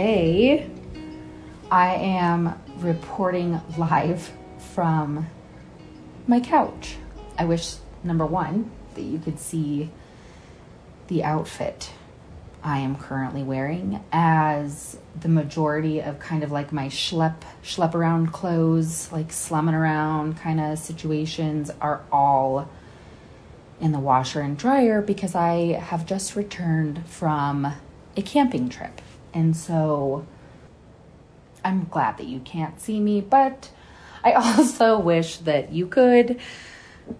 Hey, I am reporting live from my couch. I wish, number one, that you could see the outfit I am currently wearing as the majority of kind of like my schlep schlep around clothes, like slumming around kind of situations are all in the washer and dryer because I have just returned from a camping trip. And so I'm glad that you can't see me, but I also wish that you could.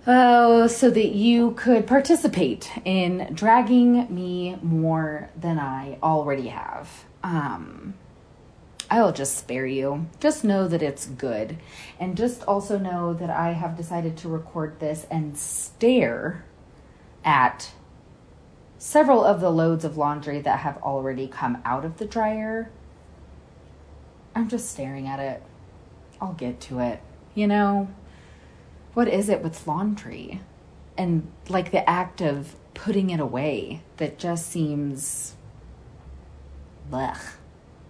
Oh, so that you could participate in dragging me more than I already have. Um, I'll just spare you. Just know that it's good. And just also know that I have decided to record this and stare at several of the loads of laundry that have already come out of the dryer. I'm just staring at it. I'll get to it. You know, what is it with laundry? And like the act of putting it away that just seems. Blech.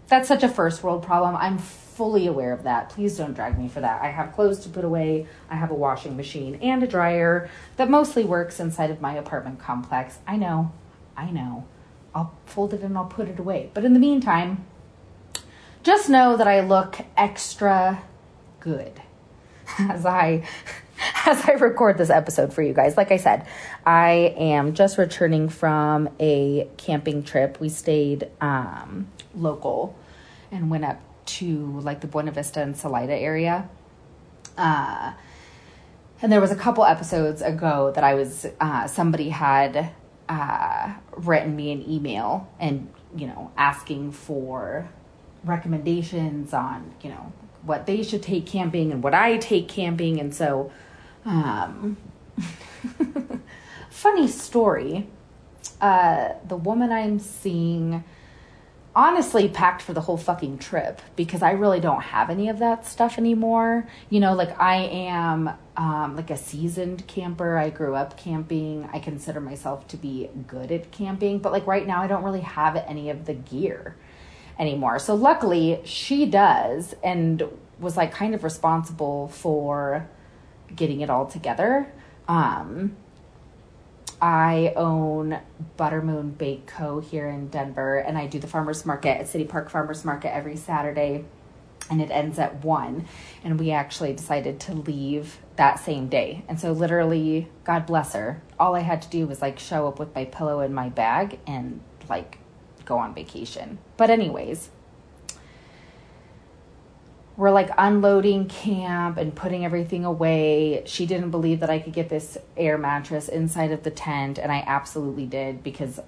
That's such a first world problem. I'm fully aware of that. Please don't drag me for that. I have clothes to put away. I have a washing machine and a dryer that mostly works inside of my apartment complex. I know. I know. I'll fold it and I'll put it away. But in the meantime, just know that I look extra good as I as I record this episode for you guys. Like I said, I am just returning from a camping trip. We stayed um, local and went up to like the Buena Vista and Salida area. Uh, and there was a couple episodes ago that I was uh, somebody had uh, written me an email and you know asking for recommendations on you know what they should take camping and what I take camping and so um, funny story uh, the woman I'm seeing honestly packed for the whole fucking trip because I really don't have any of that stuff anymore. You know, like I am um, like a seasoned camper. I grew up camping. I consider myself to be good at camping, but like right now, I don't really have any of the gear anymore. So luckily, she does and was like kind of responsible for getting it all together. Um, I own Buttermoon Bake Co. here in Denver, and I do the farmers market at City Park Farmers Market every Saturday, and it ends at one. And we actually decided to leave that same day. And so, literally, God bless her, all I had to do was like show up with my pillow and my bag and like go on vacation. But, anyways, we're like unloading camp and putting everything away. She didn't believe that I could get this air mattress inside of the tent, and I absolutely did because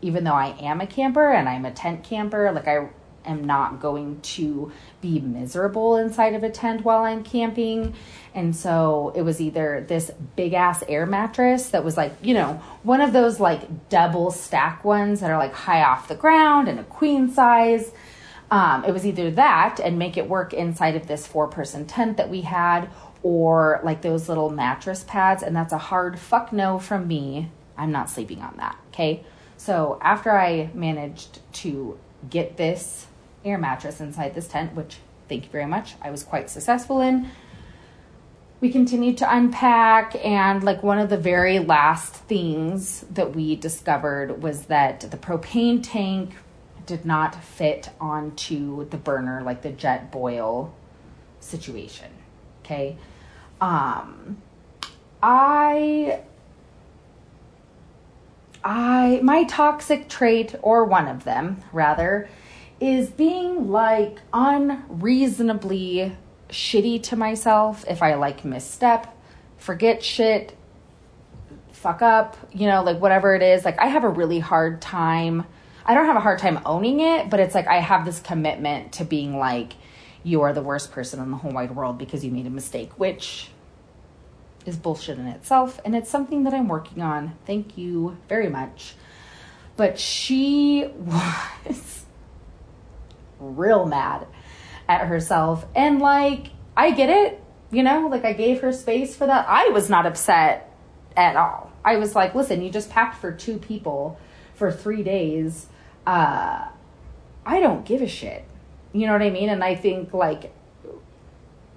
even though I am a camper and I'm a tent camper, like I am not going to be miserable inside of a tent while I'm camping. And so it was either this big ass air mattress that was like, you know, one of those like double stack ones that are like high off the ground and a queen size um, it was either that and make it work inside of this four person tent that we had, or like those little mattress pads. And that's a hard fuck no from me. I'm not sleeping on that. Okay. So after I managed to get this air mattress inside this tent, which thank you very much, I was quite successful in. We continued to unpack, and like one of the very last things that we discovered was that the propane tank did not fit onto the burner like the Jetboil situation. Okay. Um I I my toxic trait or one of them rather is being like unreasonably shitty to myself if I like misstep, forget shit, fuck up, you know, like whatever it is. Like I have a really hard time I don't have a hard time owning it, but it's like I have this commitment to being like, you are the worst person in the whole wide world because you made a mistake, which is bullshit in itself. And it's something that I'm working on. Thank you very much. But she was real mad at herself. And like, I get it, you know, like I gave her space for that. I was not upset at all. I was like, listen, you just packed for two people for three days uh, I don't give a shit. You know what I mean? And I think like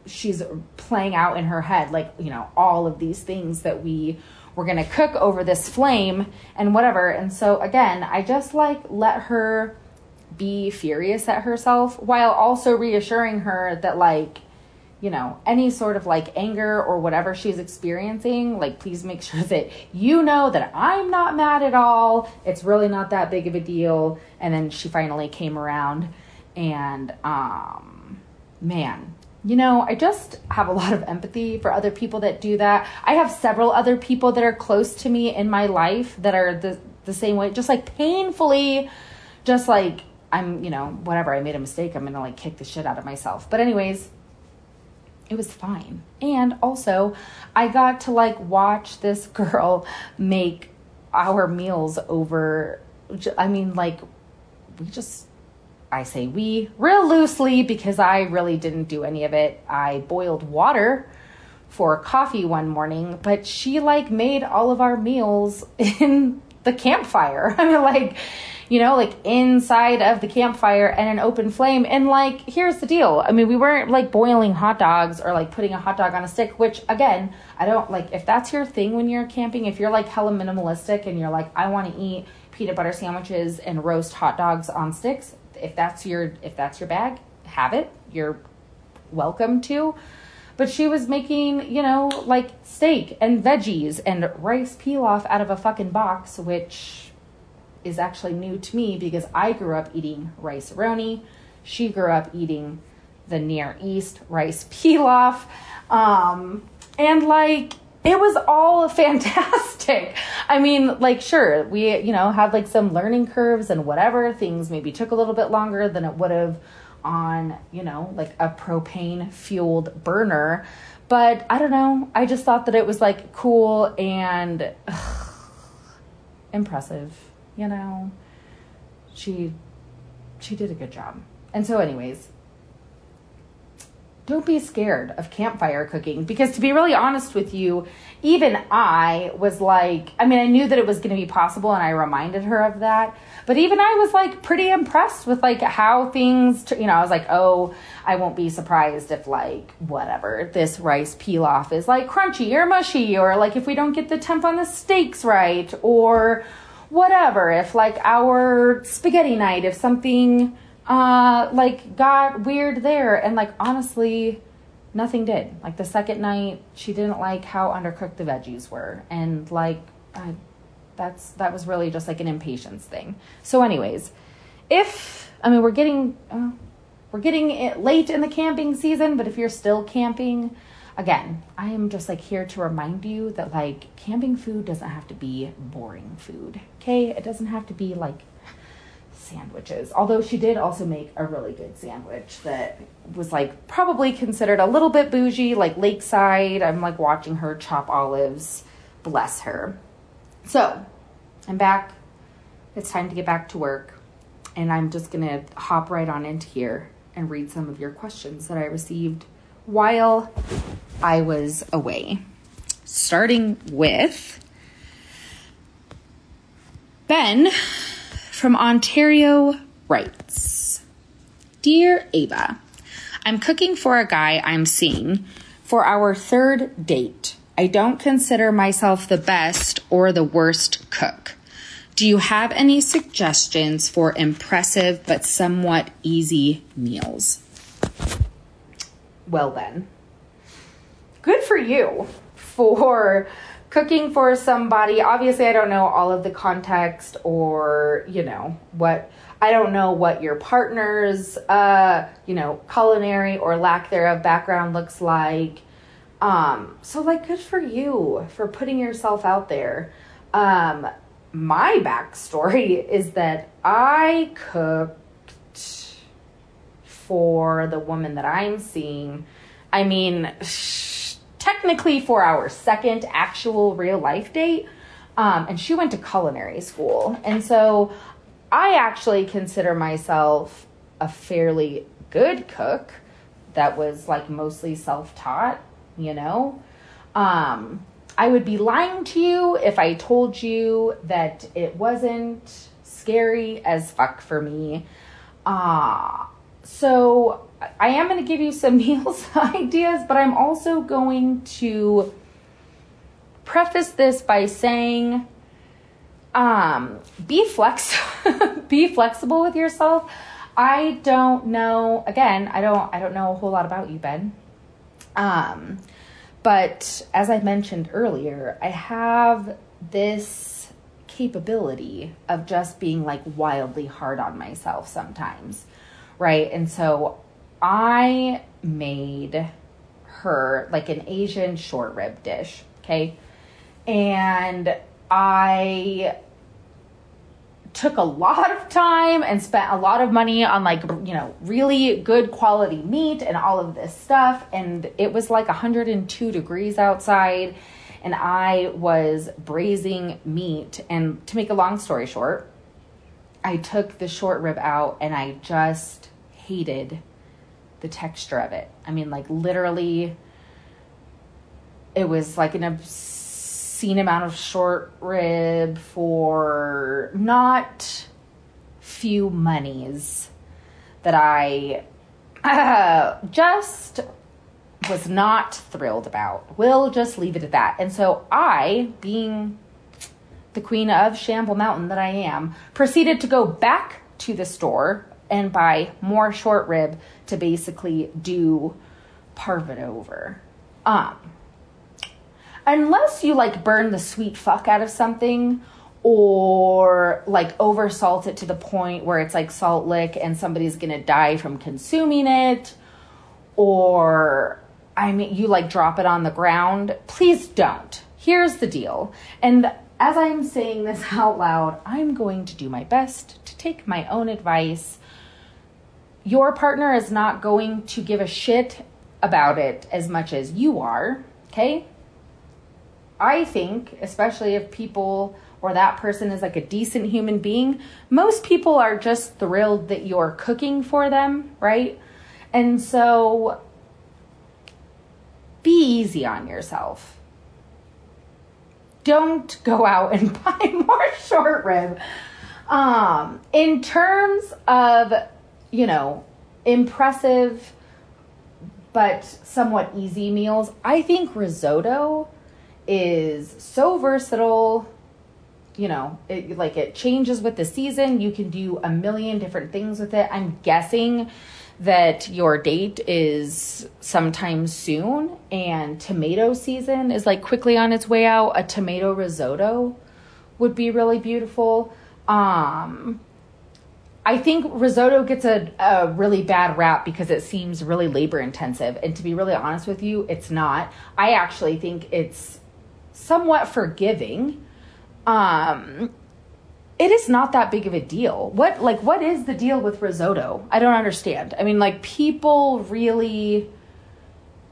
she's playing out in her head like, you know, all of these things that we were going to cook over this flame and whatever. And so again, I just like let her be furious at herself while also reassuring her that like you know, any sort of like anger or whatever she's experiencing, like please make sure that you know that I'm not mad at all. It's really not that big of a deal. And then she finally came around and um man, you know, I just have a lot of empathy for other people that do that. I have several other people that are close to me in my life that are the the same way, just like painfully just like I'm, you know, whatever, I made a mistake, I'm going to like kick the shit out of myself. But anyways, it was fine. And also, I got to like watch this girl make our meals over. I mean, like, we just, I say we real loosely because I really didn't do any of it. I boiled water for coffee one morning, but she like made all of our meals in the campfire. I mean, like, you know, like inside of the campfire and an open flame. And like, here's the deal. I mean, we weren't like boiling hot dogs or like putting a hot dog on a stick, which again, I don't like if that's your thing when you're camping, if you're like hella minimalistic and you're like, I want to eat peanut butter sandwiches and roast hot dogs on sticks, if that's your if that's your bag, have it. You're welcome to but she was making, you know, like steak and veggies and rice pilaf out of a fucking box, which is actually new to me because I grew up eating rice roni. She grew up eating the Near East rice pilaf. Um, and like, it was all fantastic. I mean, like, sure, we, you know, had like some learning curves and whatever. Things maybe took a little bit longer than it would have on, you know, like a propane fueled burner. But I don't know. I just thought that it was like cool and ugh, impressive you know, she she did a good job. And so anyways, don't be scared of campfire cooking because to be really honest with you, even I was like, I mean, I knew that it was going to be possible and I reminded her of that. But even I was like pretty impressed with like how things, you know, I was like, oh, I won't be surprised if like whatever this rice pilaf is like crunchy or mushy or like if we don't get the temp on the steaks right or whatever if like our spaghetti night if something uh like got weird there and like honestly nothing did. Like the second night she didn't like how undercooked the veggies were and like that's that was really just like an impatience thing. So anyways if i mean we're getting uh, we're getting it late in the camping season but if you're still camping again, I am just like here to remind you that like camping food doesn't have to be boring food. Okay? It doesn't have to be like sandwiches. Although she did also make a really good sandwich that was like probably considered a little bit bougie, like lakeside. I'm like watching her chop olives. Bless her. So, I'm back. It's time to get back to work. And I'm just going to hop right on into here and read some of your questions that I received while I was away. Starting with Ben from Ontario writes Dear Ava, I'm cooking for a guy I'm seeing for our third date. I don't consider myself the best or the worst cook. Do you have any suggestions for impressive but somewhat easy meals? Well then. Good for you for cooking for somebody. Obviously, I don't know all of the context or, you know, what I don't know what your partner's uh, you know, culinary or lack thereof background looks like. Um, so like good for you for putting yourself out there. Um, my backstory is that I cooked for the woman that I'm seeing, I mean, technically for our second actual real life date, um, and she went to culinary school. And so I actually consider myself a fairly good cook that was like mostly self taught, you know? Um, I would be lying to you if I told you that it wasn't scary as fuck for me Uh, so I am going to give you some meals ideas, but I'm also going to preface this by saying um, be flex be flexible with yourself. I don't know again, I don't I don't know a whole lot about you, Ben. Um, but as I mentioned earlier, I have this capability of just being like wildly hard on myself sometimes. Right? And so I made her like an Asian short rib dish, okay? And I took a lot of time and spent a lot of money on like you know really good quality meat and all of this stuff and it was like 102 degrees outside and I was braising meat and to make a long story short I took the short rib out and I just hated the texture of it. I mean like literally it was like an obscene amount of short rib for not few monies that I uh, just was not thrilled about. We'll just leave it at that. And so I, being the queen of Shamble Mountain that I am, proceeded to go back to the store and buy more short rib to basically do parve it over. Um, unless you like burn the sweet fuck out of something or like over salt it to the point where it's like salt lick and somebody's gonna die from consuming it or I mean you like drop it on the ground, please don't. Here's the deal. And as I'm saying this out loud, I'm going to do my best to take my own advice. Your partner is not going to give a shit about it as much as you are, okay? I think, especially if people or that person is like a decent human being, most people are just thrilled that you're cooking for them, right? And so be easy on yourself. Don't go out and buy more short rib. Um, in terms of, you know, impressive but somewhat easy meals, I think risotto is so versatile you know it like it changes with the season. You can do a million different things with it. I'm guessing that your date is sometime soon and tomato season is like quickly on its way out. A tomato risotto would be really beautiful. Um I think risotto gets a, a really bad rap because it seems really labor intensive. And to be really honest with you, it's not. I actually think it's somewhat forgiving, um, it is not that big of a deal. What like what is the deal with risotto? I don't understand. I mean, like people really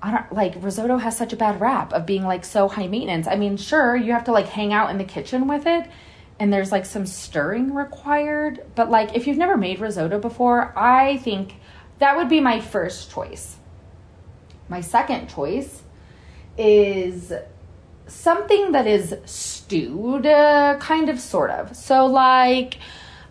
I don't like risotto has such a bad rap of being like so high maintenance. I mean, sure, you have to like hang out in the kitchen with it and there's like some stirring required, but like if you've never made risotto before, I think that would be my first choice. My second choice is something that is stewed, uh, kind of, sort of. So, like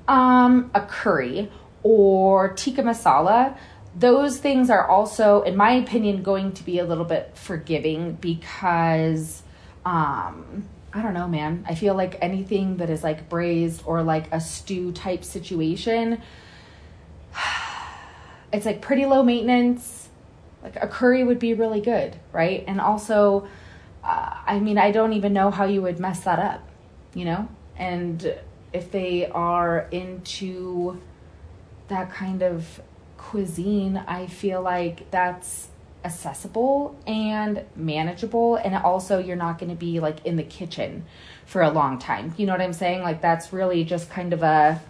um, a curry or tikka masala, those things are also, in my opinion, going to be a little bit forgiving because, um, I don't know, man. I feel like anything that is like braised or like a stew type situation, it's like pretty low maintenance. Like a curry would be really good, right? And also, uh, I mean, I don't even know how you would mess that up, you know? And if they are into that kind of cuisine, I feel like that's accessible and manageable. And also, you're not going to be like in the kitchen for a long time. You know what I'm saying? Like, that's really just kind of a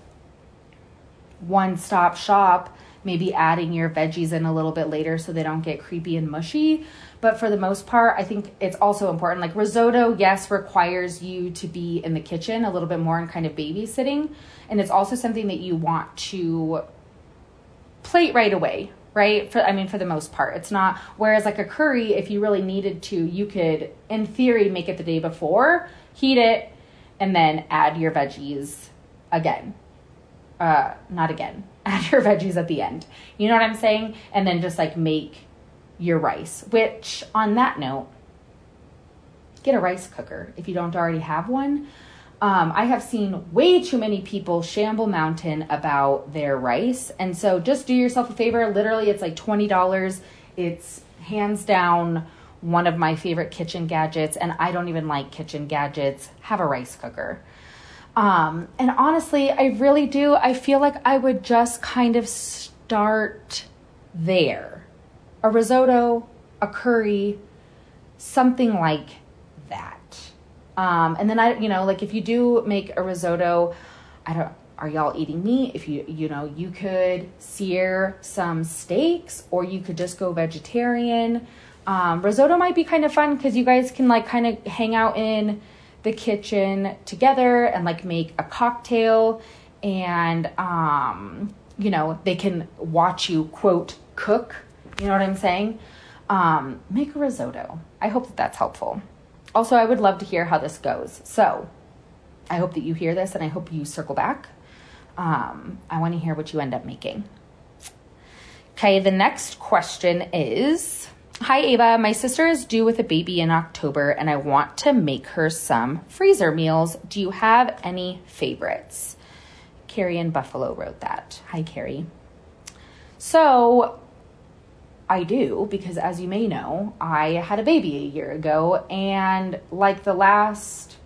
one stop shop maybe adding your veggies in a little bit later so they don't get creepy and mushy. But for the most part, I think it's also important. Like risotto, yes, requires you to be in the kitchen a little bit more and kind of babysitting. And it's also something that you want to plate right away, right? For I mean, for the most part, it's not. Whereas like a curry, if you really needed to, you could, in theory, make it the day before, heat it, and then add your veggies again uh, not again, add your veggies at the end. You know what I'm saying? And then just like make your rice, which on that note, get a rice cooker if you don't already have one. Um, I have seen way too many people shamble mountain about their rice. And so just do yourself a favor. Literally, it's like $20. It's hands down one of my favorite kitchen gadgets. And I don't even like kitchen gadgets. Have a rice cooker. Um, and honestly, I really do. I feel like I would just kind of start there. A risotto, a curry, something like that. Um, and then I, you know, like if you do make a risotto, I don't, are y'all eating meat? If you, you know, you could sear some steaks or you could just go vegetarian. Um, risotto might be kind of fun because you guys can like kind of hang out in the kitchen together and like make a cocktail and, um, you know, they can watch you quote cook. You know what I'm saying? Um, make a risotto. I hope that that's helpful. Also, I would love to hear how this goes. So I hope that you hear this and I hope you circle back. Um, I want to hear what you end up making. Okay, the next question is Hi, Ava. My sister is due with a baby in October and I want to make her some freezer meals. Do you have any favorites? Carrie in Buffalo wrote that. Hi, Carrie. So, I do because, as you may know, I had a baby a year ago, and like the last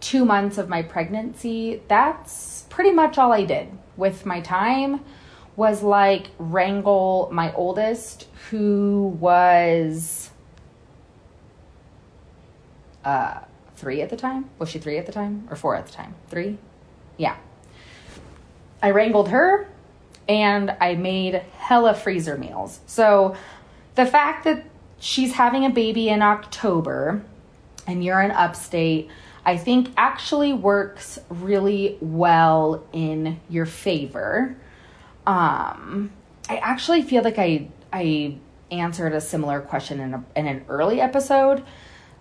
two months of my pregnancy, that's pretty much all I did with my time. Was like wrangle my oldest, who was uh, three at the time. Was she three at the time or four at the time? Three? Yeah. I wrangled her and I made hella freezer meals. So the fact that she's having a baby in October and you're in upstate, I think actually works really well in your favor. Um, I actually feel like I I answered a similar question in, a, in an early episode.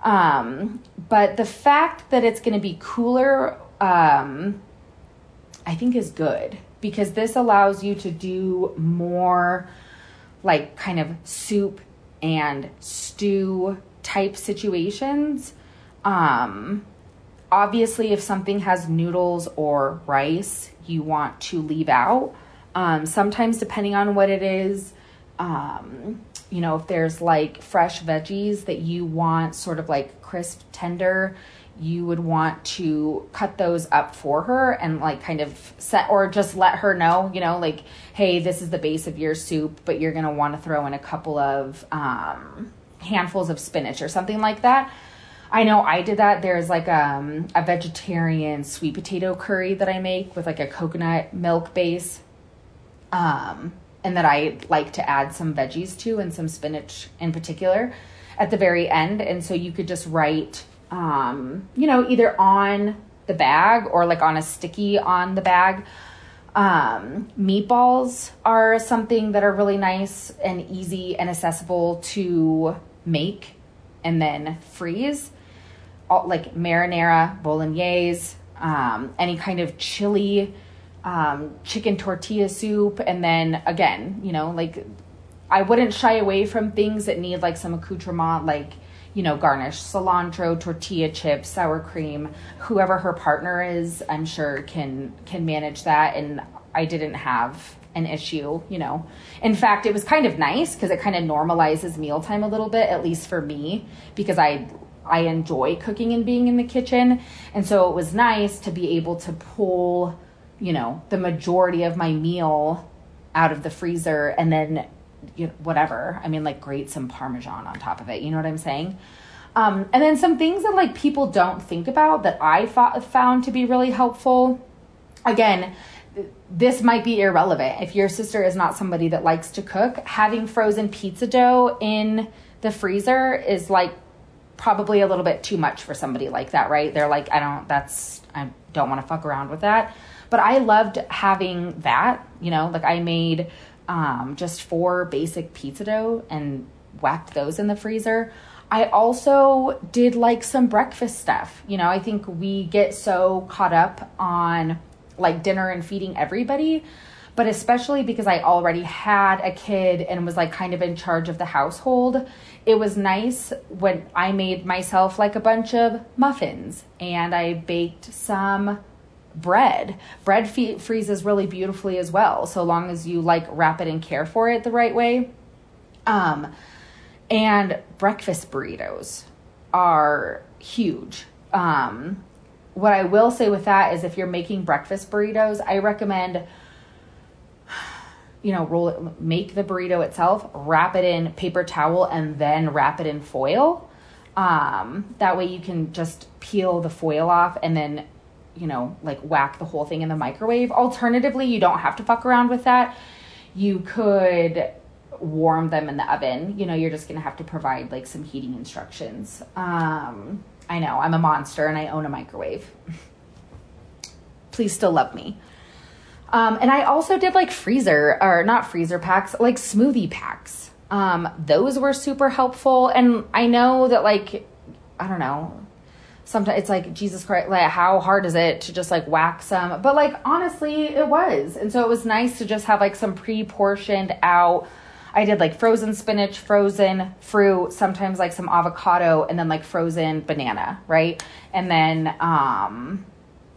Um, but the fact that it's going to be cooler, um, I think is good because this allows you to do more like kind of soup and stew type situations. Um, obviously, if something has noodles or rice, you want to leave out. Um, sometimes, depending on what it is, um, you know, if there's like fresh veggies that you want sort of like crisp, tender, you would want to cut those up for her and like kind of set or just let her know, you know, like, hey, this is the base of your soup, but you're going to want to throw in a couple of um, handfuls of spinach or something like that. I know I did that. There's like um, a vegetarian sweet potato curry that I make with like a coconut milk base. Um, and that I like to add some veggies to and some spinach in particular at the very end. And so you could just write um, you know, either on the bag or like on a sticky on the bag. Um, meatballs are something that are really nice and easy and accessible to make and then freeze. All, like marinara, bolognese, um, any kind of chili, um, chicken tortilla soup, and then again, you know, like I wouldn't shy away from things that need like some accoutrement, like you know, garnish cilantro, tortilla chips, sour cream. Whoever her partner is, I'm sure can can manage that. And I didn't have an issue, you know. In fact, it was kind of nice because it kind of normalizes mealtime a little bit, at least for me, because I I enjoy cooking and being in the kitchen. And so it was nice to be able to pull, you know, the majority of my meal out of the freezer and then you know, whatever. I mean, like grate some Parmesan on top of it. You know what I'm saying? Um, and then some things that like people don't think about that I thought, found to be really helpful. Again, this might be irrelevant if your sister is not somebody that likes to cook. Having frozen pizza dough in the freezer is like probably a little bit too much for somebody like that, right? They're like, I don't, that's, I don't want to fuck around with that. But I loved having that, you know, like I made um, just four basic pizza dough and whacked those in the freezer. I also did like some breakfast stuff. You know, I think we get so caught up on like dinner and feeding everybody but especially because I already had a kid and was like kind of in charge of the household, it was nice when I made myself like a bunch of muffins and I baked some bread. Bread fe- freezes really beautifully as well, so long as you like wrap it and care for it the right way. Um, and breakfast burritos are huge. Um, what I will say with that is if you're making breakfast burritos, I recommend you know, roll it, make the burrito itself, wrap it in paper towel, and then wrap it in foil. Um, that way you can just peel the foil off and then, you know, like whack the whole thing in the microwave. Alternatively, you don't have to fuck around with that. You could warm them in the oven. You know, you're just gonna have to provide like some heating instructions. Um, I know I'm a monster and I own a microwave. Please still love me. Um, and I also did like freezer or not freezer packs, like smoothie packs. Um, those were super helpful. And I know that like, I don't know, sometimes it's like Jesus Christ, like how hard is it to just like whack some? But like honestly, it was. And so it was nice to just have like some pre-portioned out. I did like frozen spinach, frozen fruit, sometimes like some avocado, and then like frozen banana, right? And then um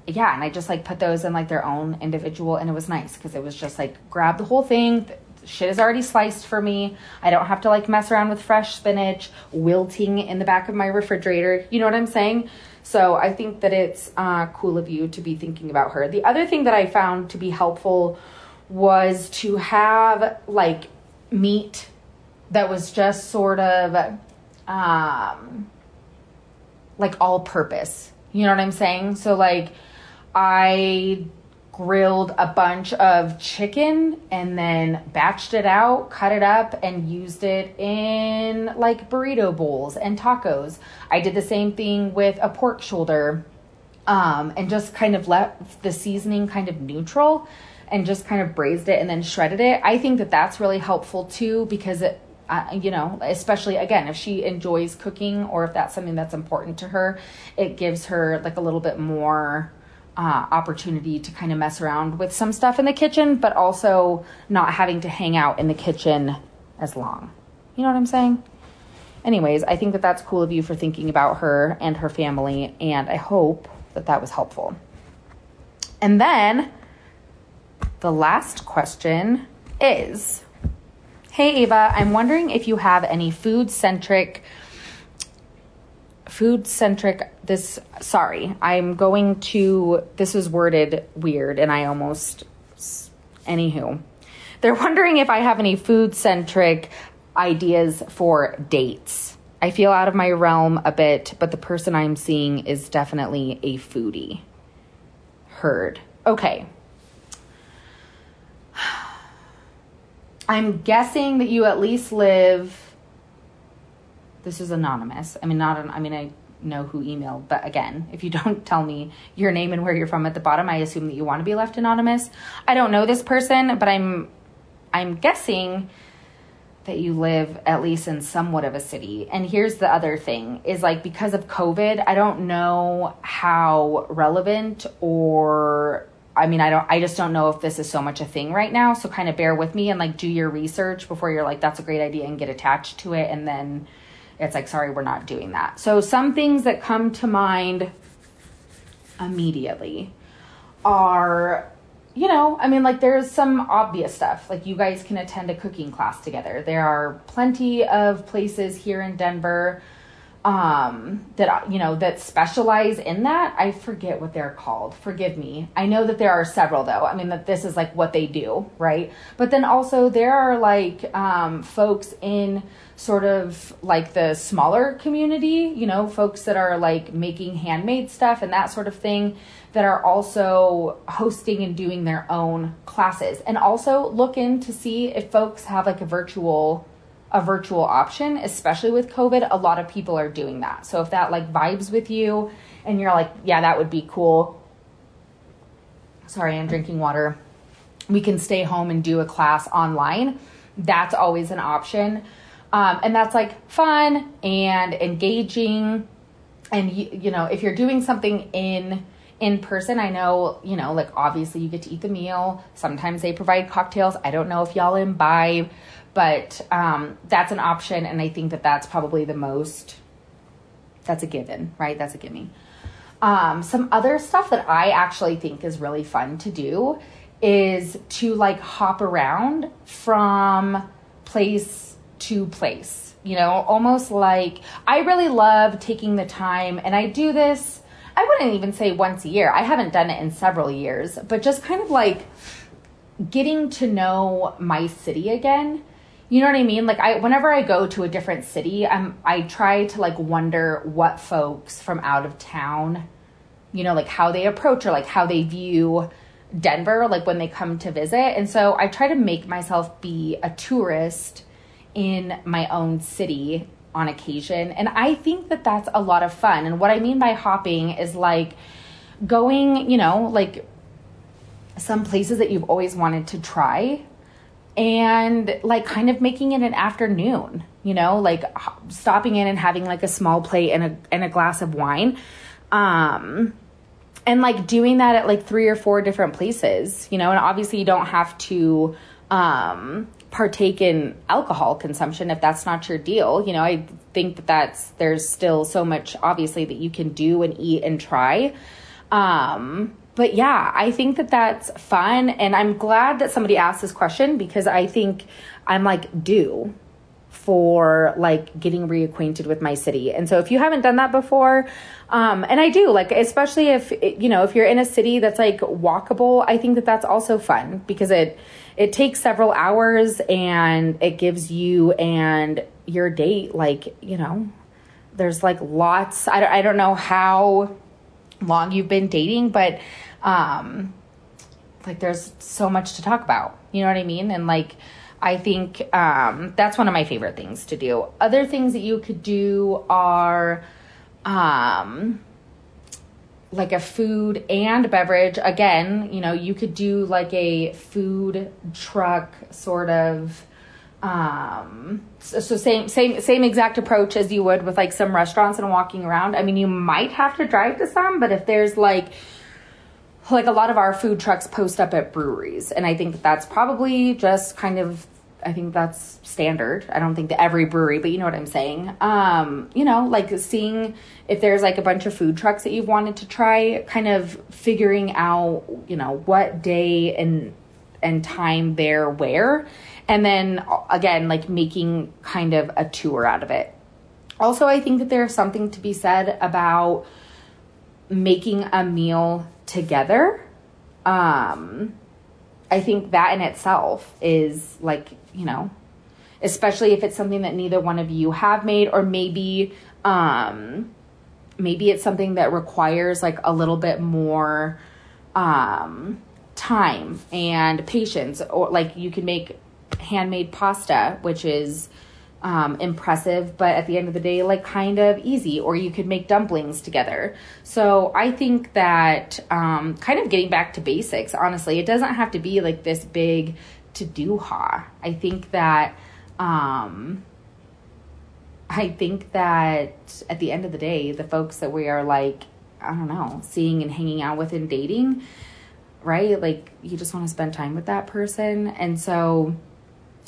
yeah, and I just like put those in like their own individual, and it was nice because it was just like grab the whole thing. Shit is already sliced for me. I don't have to like mess around with fresh spinach wilting in the back of my refrigerator. You know what I'm saying? So I think that it's uh, cool of you to be thinking about her. The other thing that I found to be helpful was to have like meat that was just sort of um, like all purpose. You know what I'm saying? So like I grilled a bunch of chicken and then batched it out, cut it up, and used it in like burrito bowls and tacos. I did the same thing with a pork shoulder um, and just kind of left the seasoning kind of neutral and just kind of braised it and then shredded it. I think that that's really helpful too because it, uh, you know, especially again, if she enjoys cooking or if that's something that's important to her, it gives her like a little bit more uh, opportunity to kind of mess around with some stuff in the kitchen, but also not having to hang out in the kitchen as long. You know what I'm saying? Anyways, I think that that's cool of you for thinking about her and her family, and I hope that that was helpful. And then the last question is Hey Ava, I'm wondering if you have any food centric food centric this sorry i'm going to this was worded weird and i almost anywho. They're wondering if i have any food centric ideas for dates. I feel out of my realm a bit but the person i'm seeing is definitely a foodie. Heard. Okay. I'm guessing that you at least live this is anonymous. I mean, not, an, I mean, I know who emailed, but again, if you don't tell me your name and where you're from at the bottom, I assume that you want to be left anonymous. I don't know this person, but I'm, I'm guessing that you live at least in somewhat of a city. And here's the other thing is like because of COVID, I don't know how relevant or I mean, I don't I just don't know if this is so much a thing right now. So kind of bear with me and like do your research before you're like that's a great idea and get attached to it and then it's like, sorry, we're not doing that. So, some things that come to mind immediately are, you know, I mean, like, there's some obvious stuff. Like, you guys can attend a cooking class together. There are plenty of places here in Denver um, that you know that specialize in that. I forget what they're called. Forgive me. I know that there are several though. I mean that this is like what they do, right? But then also there are like um, folks in sort of like the smaller community, you know, folks that are like making handmade stuff and that sort of thing that are also hosting and doing their own classes. And also look in to see if folks have like a virtual a virtual option, especially with COVID, a lot of people are doing that. So if that like vibes with you and you're like, yeah, that would be cool. Sorry, I'm drinking water. We can stay home and do a class online. That's always an option. Um, and that's like fun and engaging. And you, you know, if you're doing something in in person, I know, you know, like obviously you get to eat the meal. Sometimes they provide cocktails. I don't know if y'all imbibe, but um, that's an option. And I think that that's probably the most, that's a given, right? That's a gimme. Um, some other stuff that I actually think is really fun to do is to like hop around from place to place. You know, almost like I really love taking the time, and I do this I wouldn't even say once a year. I haven't done it in several years, but just kind of like getting to know my city again. You know what I mean? Like I whenever I go to a different city, I'm I try to like wonder what folks from out of town, you know, like how they approach or like how they view Denver like when they come to visit. And so I try to make myself be a tourist in my own city on occasion. And I think that that's a lot of fun. And what I mean by hopping is like going, you know, like some places that you've always wanted to try and like kind of making it an afternoon, you know, like stopping in and having like a small plate and a and a glass of wine. Um and like doing that at like three or four different places, you know, and obviously you don't have to um partake in alcohol consumption if that's not your deal. You know, I think that that's there's still so much obviously that you can do and eat and try. Um, but yeah, I think that that's fun and I'm glad that somebody asked this question because I think I'm like due for like getting reacquainted with my city. And so if you haven't done that before, um, and I do like, especially if, you know, if you're in a city that's like walkable, I think that that's also fun because it, it takes several hours and it gives you and your date like you know there's like lots i don't, I don't know how long you've been dating but um like there's so much to talk about. You know what i mean? And like i think um that's one of my favorite things to do. Other things that you could do are um like a food and beverage. Again you know you could do like a food truck sort of um so, so, same same same exact approach as you would with like some restaurants and walking around i mean you might have to drive to some but if there's like like a lot of our food trucks post up at breweries and i think that that's probably just kind of I think that's standard. I don't think that every brewery, but you know what I'm saying. Um, you know, like seeing if there's like a bunch of food trucks that you've wanted to try, kind of figuring out, you know, what day and and time they're where, and then again, like making kind of a tour out of it. Also, I think that there's something to be said about making a meal together. Um, I think that in itself is like you know, especially if it's something that neither one of you have made, or maybe, um, maybe it's something that requires like a little bit more, um, time and patience, or like you can make handmade pasta, which is, um, impressive, but at the end of the day, like kind of easy, or you could make dumplings together. So I think that um, kind of getting back to basics, honestly, it doesn't have to be like this big to do ha. I think that um I think that at the end of the day, the folks that we are like, I don't know, seeing and hanging out with and dating, right? Like you just want to spend time with that person. And so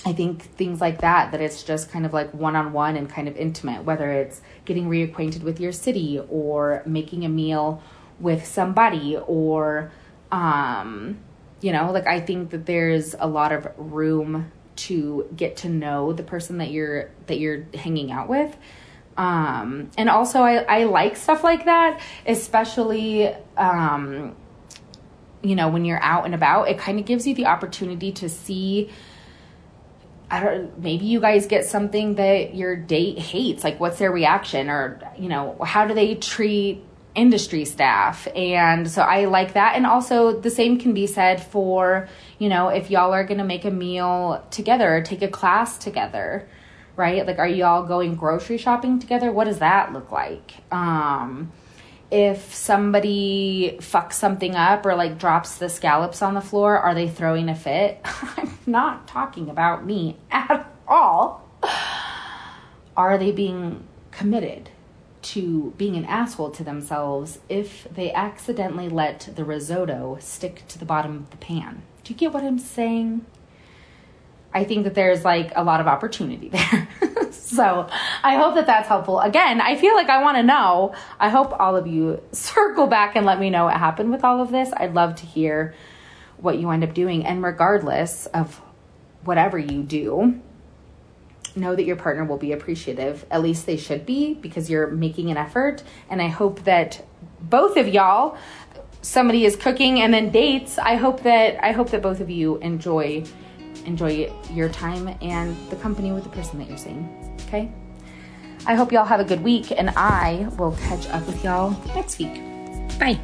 I think things like that, that it's just kind of like one on one and kind of intimate, whether it's getting reacquainted with your city or making a meal with somebody or um you know like i think that there's a lot of room to get to know the person that you're that you're hanging out with. Um and also i i like stuff like that especially um you know when you're out and about it kind of gives you the opportunity to see I don't maybe you guys get something that your date hates like what's their reaction or you know how do they treat industry staff. And so I like that. And also, the same can be said for, you know, if y'all are going to make a meal together or take a class together, right? Like, are y'all going grocery shopping together? What does that look like? Um, if somebody fucks something up or like drops the scallops on the floor, are they throwing a fit? I'm not talking about me at all. Are they being committed? to being an asshole to themselves if they accidentally let the risotto stick to the bottom of the pan. Do you get what I'm saying? I think that there's like a lot of opportunity there. So I hope that that's helpful. Again, I feel like I want to know. I hope all of you circle back and let me know what happened with all of this. I'd love to hear what you end up doing. And regardless of whatever you do, know that your partner will be appreciative. At least they should be because you're making an effort. And I hope that both of y'all, somebody is cooking and then dates. I hope that I hope that both of you enjoy enjoy your time and the company with the person that you're seeing. Okay? I hope y'all have a good week and I will catch up with y'all next week. Bye.